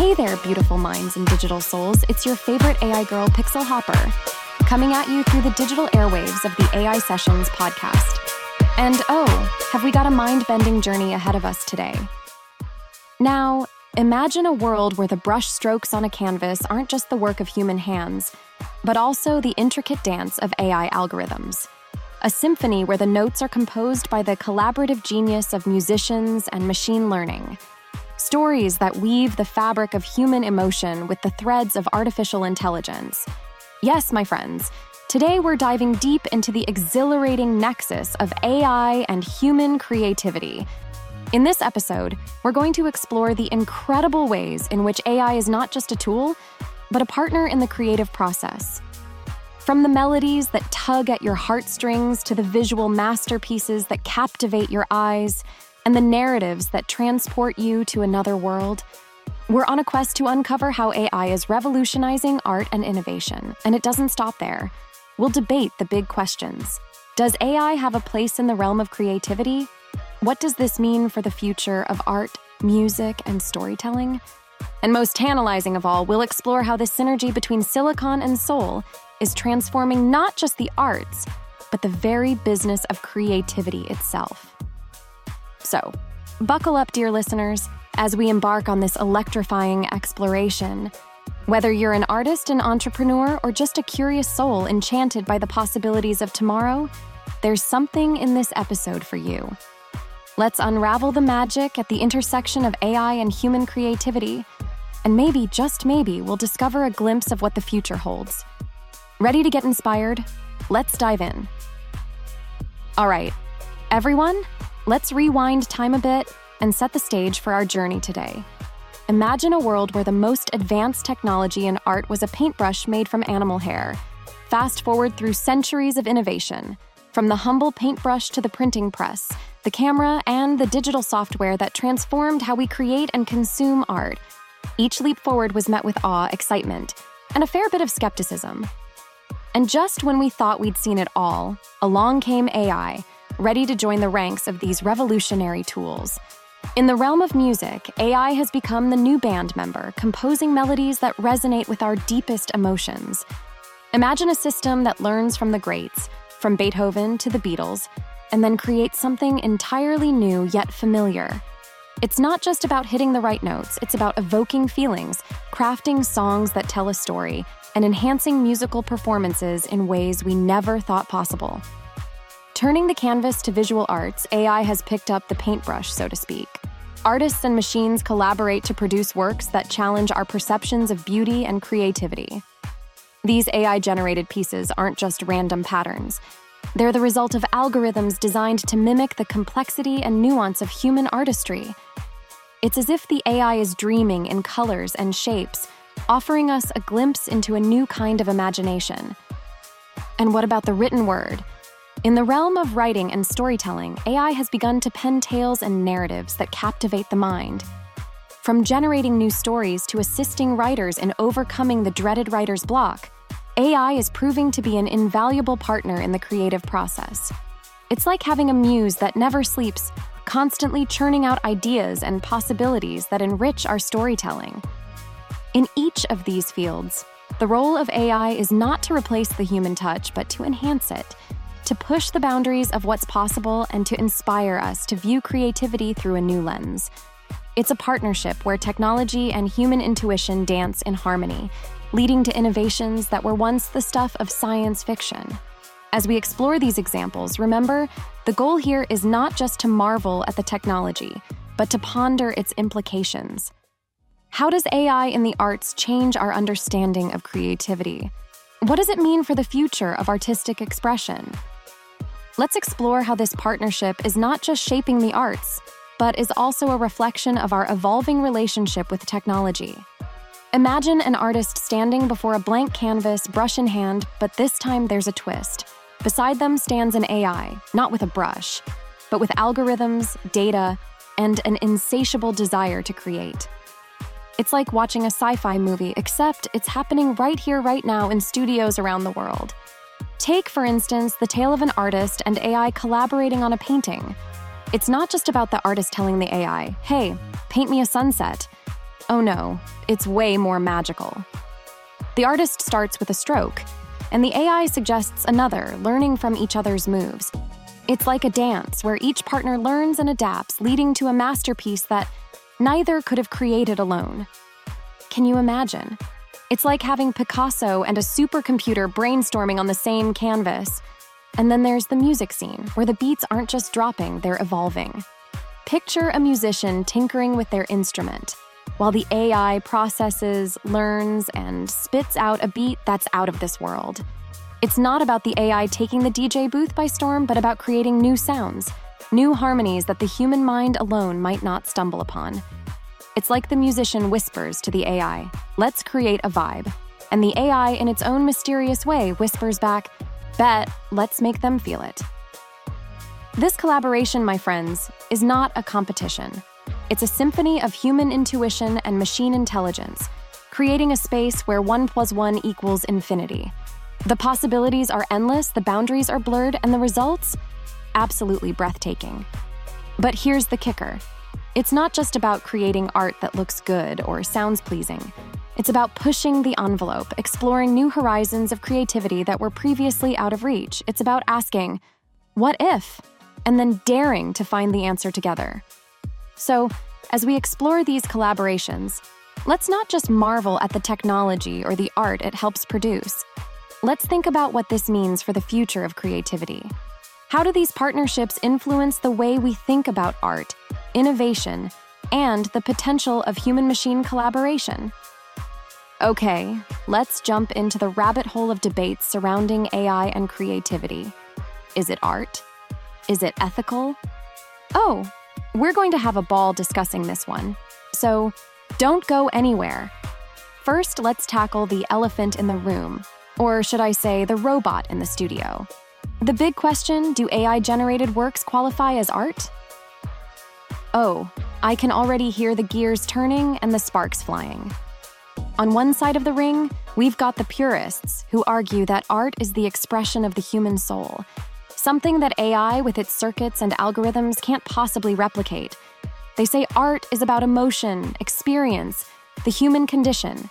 Hey there, beautiful minds and digital souls. It's your favorite AI girl, Pixel Hopper, coming at you through the digital airwaves of the AI Sessions podcast. And oh, have we got a mind bending journey ahead of us today? Now, imagine a world where the brush strokes on a canvas aren't just the work of human hands, but also the intricate dance of AI algorithms. A symphony where the notes are composed by the collaborative genius of musicians and machine learning. Stories that weave the fabric of human emotion with the threads of artificial intelligence. Yes, my friends, today we're diving deep into the exhilarating nexus of AI and human creativity. In this episode, we're going to explore the incredible ways in which AI is not just a tool, but a partner in the creative process. From the melodies that tug at your heartstrings to the visual masterpieces that captivate your eyes, and the narratives that transport you to another world. We're on a quest to uncover how AI is revolutionizing art and innovation, and it doesn't stop there. We'll debate the big questions. Does AI have a place in the realm of creativity? What does this mean for the future of art, music, and storytelling? And most tantalizing of all, we'll explore how the synergy between silicon and soul is transforming not just the arts, but the very business of creativity itself. So, buckle up, dear listeners, as we embark on this electrifying exploration. Whether you're an artist, an entrepreneur, or just a curious soul enchanted by the possibilities of tomorrow, there's something in this episode for you. Let's unravel the magic at the intersection of AI and human creativity, and maybe, just maybe, we'll discover a glimpse of what the future holds. Ready to get inspired? Let's dive in. All right, everyone, Let's rewind time a bit and set the stage for our journey today. Imagine a world where the most advanced technology in art was a paintbrush made from animal hair. Fast forward through centuries of innovation, from the humble paintbrush to the printing press, the camera, and the digital software that transformed how we create and consume art. Each leap forward was met with awe, excitement, and a fair bit of skepticism. And just when we thought we'd seen it all, along came AI ready to join the ranks of these revolutionary tools. In the realm of music, AI has become the new band member, composing melodies that resonate with our deepest emotions. Imagine a system that learns from the greats, from Beethoven to the Beatles, and then creates something entirely new yet familiar. It's not just about hitting the right notes, it's about evoking feelings, crafting songs that tell a story, and enhancing musical performances in ways we never thought possible. Turning the canvas to visual arts, AI has picked up the paintbrush, so to speak. Artists and machines collaborate to produce works that challenge our perceptions of beauty and creativity. These AI generated pieces aren't just random patterns. They're the result of algorithms designed to mimic the complexity and nuance of human artistry. It's as if the AI is dreaming in colors and shapes, offering us a glimpse into a new kind of imagination. And what about the written word? In the realm of writing and storytelling, AI has begun to pen tales and narratives that captivate the mind. From generating new stories to assisting writers in overcoming the dreaded writer's block, AI is proving to be an invaluable partner in the creative process. It's like having a muse that never sleeps, constantly churning out ideas and possibilities that enrich our storytelling. In each of these fields, the role of AI is not to replace the human touch, but to enhance it to push the boundaries of what's possible and to inspire us to view creativity through a new lens. It's a partnership where technology and human intuition dance in harmony, leading to innovations that were once the stuff of science fiction. As we explore these examples, remember the goal here is not just to marvel at the technology, but to ponder its implications. How does AI in the arts change our understanding of creativity? What does it mean for the future of artistic expression? Let's explore how this partnership is not just shaping the arts, but is also a reflection of our evolving relationship with technology. Imagine an artist standing before a blank canvas, brush in hand, but this time there's a twist. Beside them stands an AI, not with a brush, but with algorithms, data, and an insatiable desire to create. It's like watching a sci fi movie, except it's happening right here, right now, in studios around the world. Take, for instance, the tale of an artist and AI collaborating on a painting. It's not just about the artist telling the AI, hey, paint me a sunset. Oh no, it's way more magical. The artist starts with a stroke, and the AI suggests another, learning from each other's moves. It's like a dance where each partner learns and adapts, leading to a masterpiece that neither could have created alone. Can you imagine? It's like having Picasso and a supercomputer brainstorming on the same canvas. And then there's the music scene, where the beats aren't just dropping, they're evolving. Picture a musician tinkering with their instrument, while the AI processes, learns, and spits out a beat that's out of this world. It's not about the AI taking the DJ booth by storm, but about creating new sounds, new harmonies that the human mind alone might not stumble upon. It's like the musician whispers to the AI, let's create a vibe. And the AI, in its own mysterious way, whispers back, bet, let's make them feel it. This collaboration, my friends, is not a competition. It's a symphony of human intuition and machine intelligence, creating a space where one plus one equals infinity. The possibilities are endless, the boundaries are blurred, and the results? Absolutely breathtaking. But here's the kicker it's not just about creating art that looks good or sounds pleasing. It's about pushing the envelope, exploring new horizons of creativity that were previously out of reach. It's about asking, what if? And then daring to find the answer together. So, as we explore these collaborations, let's not just marvel at the technology or the art it helps produce. Let's think about what this means for the future of creativity. How do these partnerships influence the way we think about art, innovation, and the potential of human machine collaboration? Okay, let's jump into the rabbit hole of debates surrounding AI and creativity. Is it art? Is it ethical? Oh, we're going to have a ball discussing this one. So don't go anywhere. First, let's tackle the elephant in the room or should I say, the robot in the studio. The big question do AI generated works qualify as art? Oh, I can already hear the gears turning and the sparks flying. On one side of the ring, we've got the purists who argue that art is the expression of the human soul, something that AI with its circuits and algorithms can't possibly replicate. They say art is about emotion, experience, the human condition.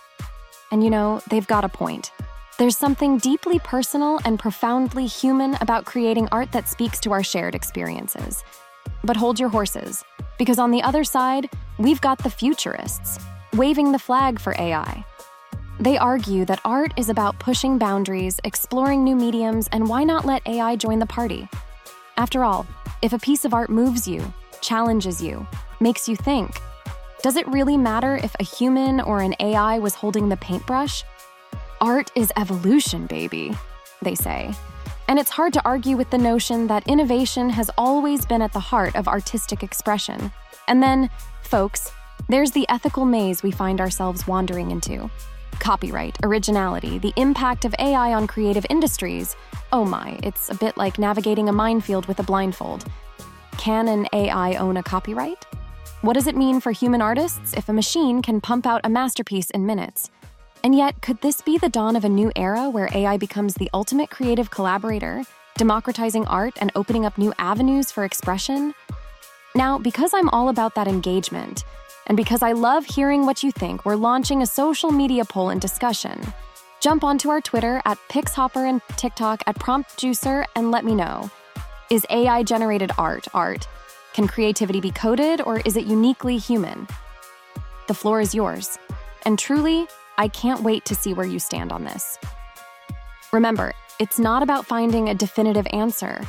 And you know, they've got a point. There's something deeply personal and profoundly human about creating art that speaks to our shared experiences. But hold your horses, because on the other side, we've got the futurists, waving the flag for AI. They argue that art is about pushing boundaries, exploring new mediums, and why not let AI join the party? After all, if a piece of art moves you, challenges you, makes you think, does it really matter if a human or an AI was holding the paintbrush? Art is evolution, baby, they say. And it's hard to argue with the notion that innovation has always been at the heart of artistic expression. And then, folks, there's the ethical maze we find ourselves wandering into. Copyright, originality, the impact of AI on creative industries. Oh my, it's a bit like navigating a minefield with a blindfold. Can an AI own a copyright? What does it mean for human artists if a machine can pump out a masterpiece in minutes? And yet, could this be the dawn of a new era where AI becomes the ultimate creative collaborator, democratizing art and opening up new avenues for expression? Now, because I'm all about that engagement, and because I love hearing what you think, we're launching a social media poll and discussion. Jump onto our Twitter at PixHopper and TikTok at PromptJuicer and let me know. Is AI generated art art? Can creativity be coded or is it uniquely human? The floor is yours. And truly, I can't wait to see where you stand on this. Remember, it's not about finding a definitive answer.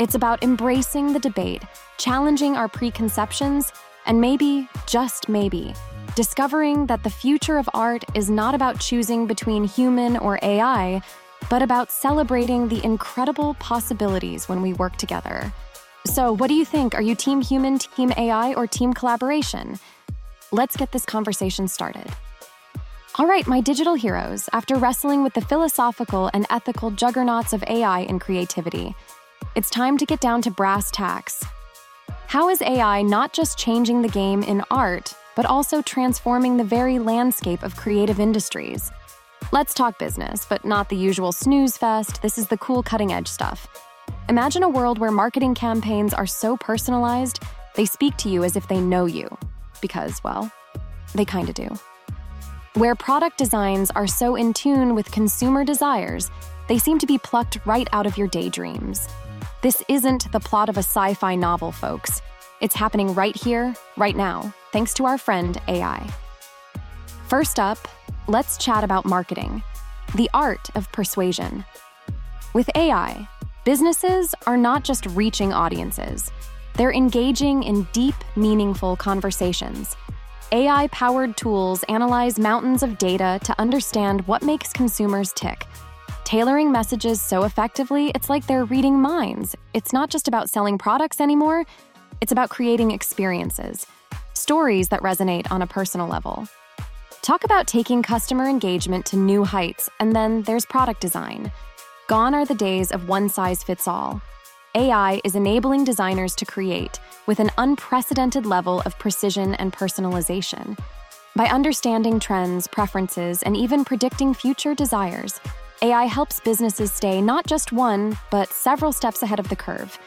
It's about embracing the debate, challenging our preconceptions, and maybe, just maybe, discovering that the future of art is not about choosing between human or AI, but about celebrating the incredible possibilities when we work together. So, what do you think? Are you team human, team AI, or team collaboration? Let's get this conversation started. All right, my digital heroes, after wrestling with the philosophical and ethical juggernauts of AI and creativity, it's time to get down to brass tacks. How is AI not just changing the game in art, but also transforming the very landscape of creative industries? Let's talk business, but not the usual snooze fest. This is the cool cutting edge stuff. Imagine a world where marketing campaigns are so personalized, they speak to you as if they know you. Because, well, they kinda do. Where product designs are so in tune with consumer desires, they seem to be plucked right out of your daydreams. This isn't the plot of a sci fi novel, folks. It's happening right here, right now, thanks to our friend AI. First up, let's chat about marketing, the art of persuasion. With AI, businesses are not just reaching audiences, they're engaging in deep, meaningful conversations. AI powered tools analyze mountains of data to understand what makes consumers tick. Tailoring messages so effectively, it's like they're reading minds. It's not just about selling products anymore, it's about creating experiences, stories that resonate on a personal level. Talk about taking customer engagement to new heights, and then there's product design. Gone are the days of one size fits all. AI is enabling designers to create with an unprecedented level of precision and personalization. By understanding trends, preferences, and even predicting future desires, AI helps businesses stay not just one, but several steps ahead of the curve.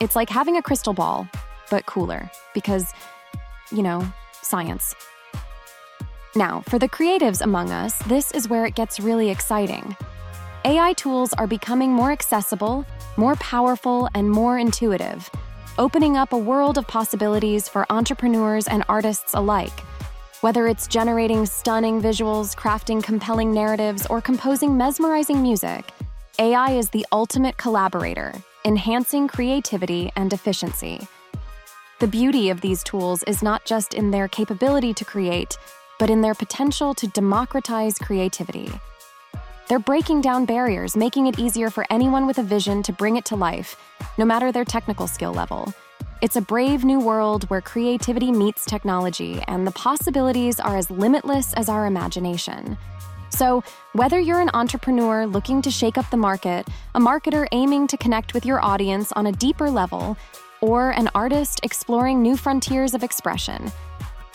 It's like having a crystal ball, but cooler, because, you know, science. Now, for the creatives among us, this is where it gets really exciting. AI tools are becoming more accessible, more powerful, and more intuitive, opening up a world of possibilities for entrepreneurs and artists alike. Whether it's generating stunning visuals, crafting compelling narratives, or composing mesmerizing music, AI is the ultimate collaborator, enhancing creativity and efficiency. The beauty of these tools is not just in their capability to create, but in their potential to democratize creativity. They're breaking down barriers, making it easier for anyone with a vision to bring it to life, no matter their technical skill level. It's a brave new world where creativity meets technology, and the possibilities are as limitless as our imagination. So, whether you're an entrepreneur looking to shake up the market, a marketer aiming to connect with your audience on a deeper level, or an artist exploring new frontiers of expression,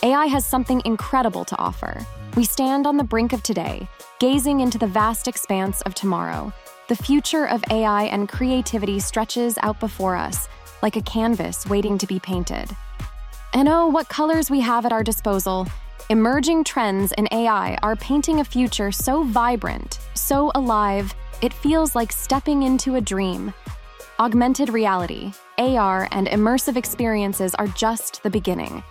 AI has something incredible to offer. We stand on the brink of today, gazing into the vast expanse of tomorrow. The future of AI and creativity stretches out before us, like a canvas waiting to be painted. And oh, what colors we have at our disposal! Emerging trends in AI are painting a future so vibrant, so alive, it feels like stepping into a dream. Augmented reality, AR, and immersive experiences are just the beginning.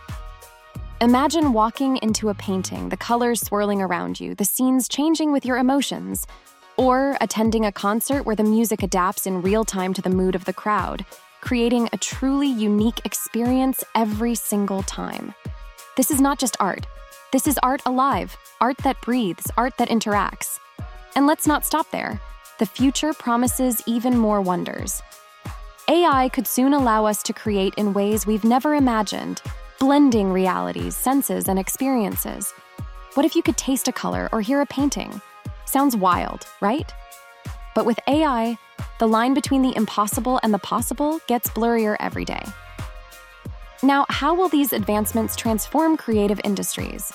Imagine walking into a painting, the colors swirling around you, the scenes changing with your emotions, or attending a concert where the music adapts in real time to the mood of the crowd, creating a truly unique experience every single time. This is not just art. This is art alive, art that breathes, art that interacts. And let's not stop there. The future promises even more wonders. AI could soon allow us to create in ways we've never imagined blending realities, senses, and experiences. What if you could taste a color or hear a painting? Sounds wild, right? But with AI, the line between the impossible and the possible gets blurrier every day. Now, how will these advancements transform creative industries?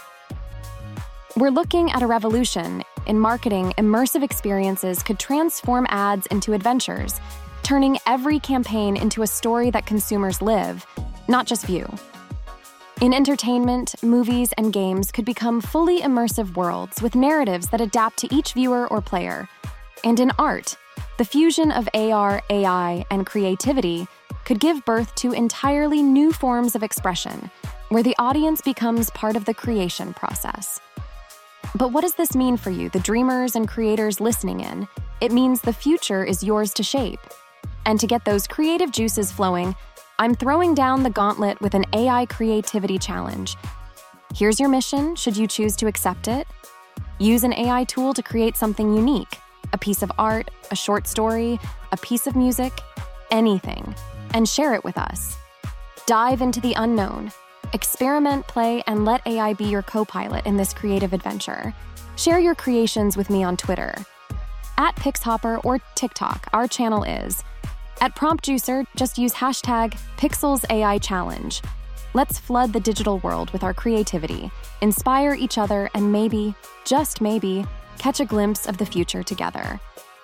We're looking at a revolution. In marketing, immersive experiences could transform ads into adventures, turning every campaign into a story that consumers live, not just view. In entertainment, movies and games could become fully immersive worlds with narratives that adapt to each viewer or player. And in art, the fusion of AR, AI, and creativity could give birth to entirely new forms of expression, where the audience becomes part of the creation process. But what does this mean for you, the dreamers and creators listening in? It means the future is yours to shape. And to get those creative juices flowing, I'm throwing down the gauntlet with an AI creativity challenge. Here's your mission, should you choose to accept it. Use an AI tool to create something unique a piece of art, a short story, a piece of music, anything, and share it with us. Dive into the unknown. Experiment, play, and let AI be your co pilot in this creative adventure. Share your creations with me on Twitter. At Pixhopper or TikTok, our channel is at PromptJuicer, just use hashtag PixelsAIChallenge. Let's flood the digital world with our creativity, inspire each other, and maybe, just maybe, catch a glimpse of the future together.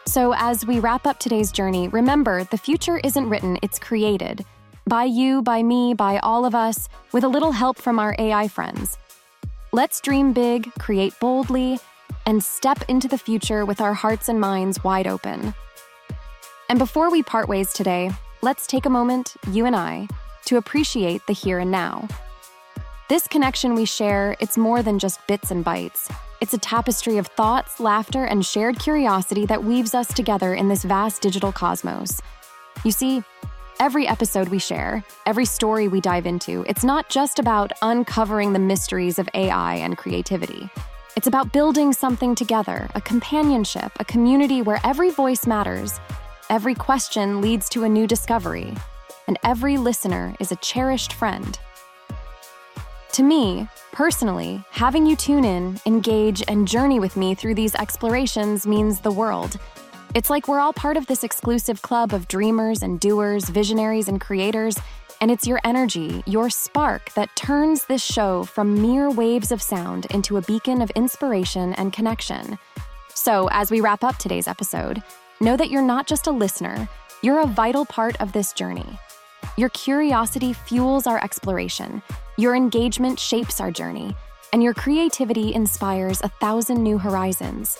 So, as we wrap up today's journey, remember the future isn't written, it's created. By you, by me, by all of us, with a little help from our AI friends. Let's dream big, create boldly, and step into the future with our hearts and minds wide open. And before we part ways today, let's take a moment, you and I, to appreciate the here and now. This connection we share, it's more than just bits and bytes. It's a tapestry of thoughts, laughter, and shared curiosity that weaves us together in this vast digital cosmos. You see, every episode we share, every story we dive into, it's not just about uncovering the mysteries of AI and creativity. It's about building something together, a companionship, a community where every voice matters, every question leads to a new discovery, and every listener is a cherished friend. To me, personally, having you tune in, engage, and journey with me through these explorations means the world. It's like we're all part of this exclusive club of dreamers and doers, visionaries and creators, and it's your energy, your spark, that turns this show from mere waves of sound into a beacon of inspiration and connection. So, as we wrap up today's episode, know that you're not just a listener, you're a vital part of this journey. Your curiosity fuels our exploration, your engagement shapes our journey, and your creativity inspires a thousand new horizons.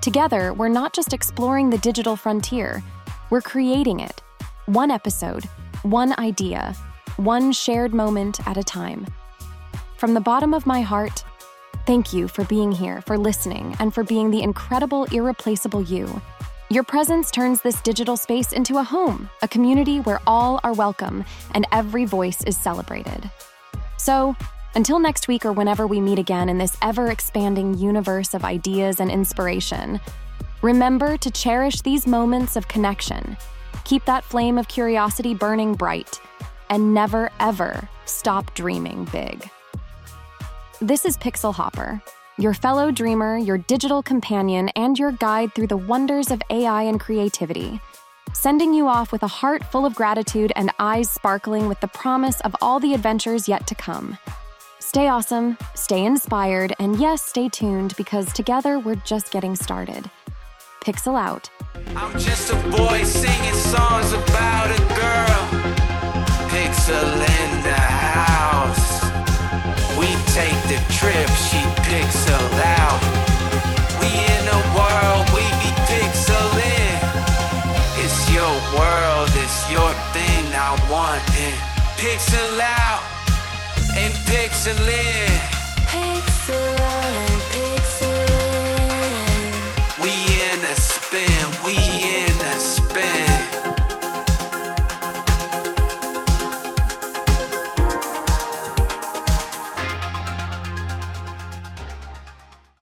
Together, we're not just exploring the digital frontier, we're creating it. One episode, one idea, one shared moment at a time. From the bottom of my heart, thank you for being here, for listening, and for being the incredible, irreplaceable you. Your presence turns this digital space into a home, a community where all are welcome and every voice is celebrated. So, until next week or whenever we meet again in this ever expanding universe of ideas and inspiration, remember to cherish these moments of connection. Keep that flame of curiosity burning bright, and never ever stop dreaming big. This is Pixel Hopper your fellow dreamer, your digital companion, and your guide through the wonders of AI and creativity. Sending you off with a heart full of gratitude and eyes sparkling with the promise of all the adventures yet to come. Stay awesome, stay inspired, and yes, stay tuned because together we're just getting started. Pixel out. I'm just a boy singing songs about a girl. Pixel Pixel out and pixel in.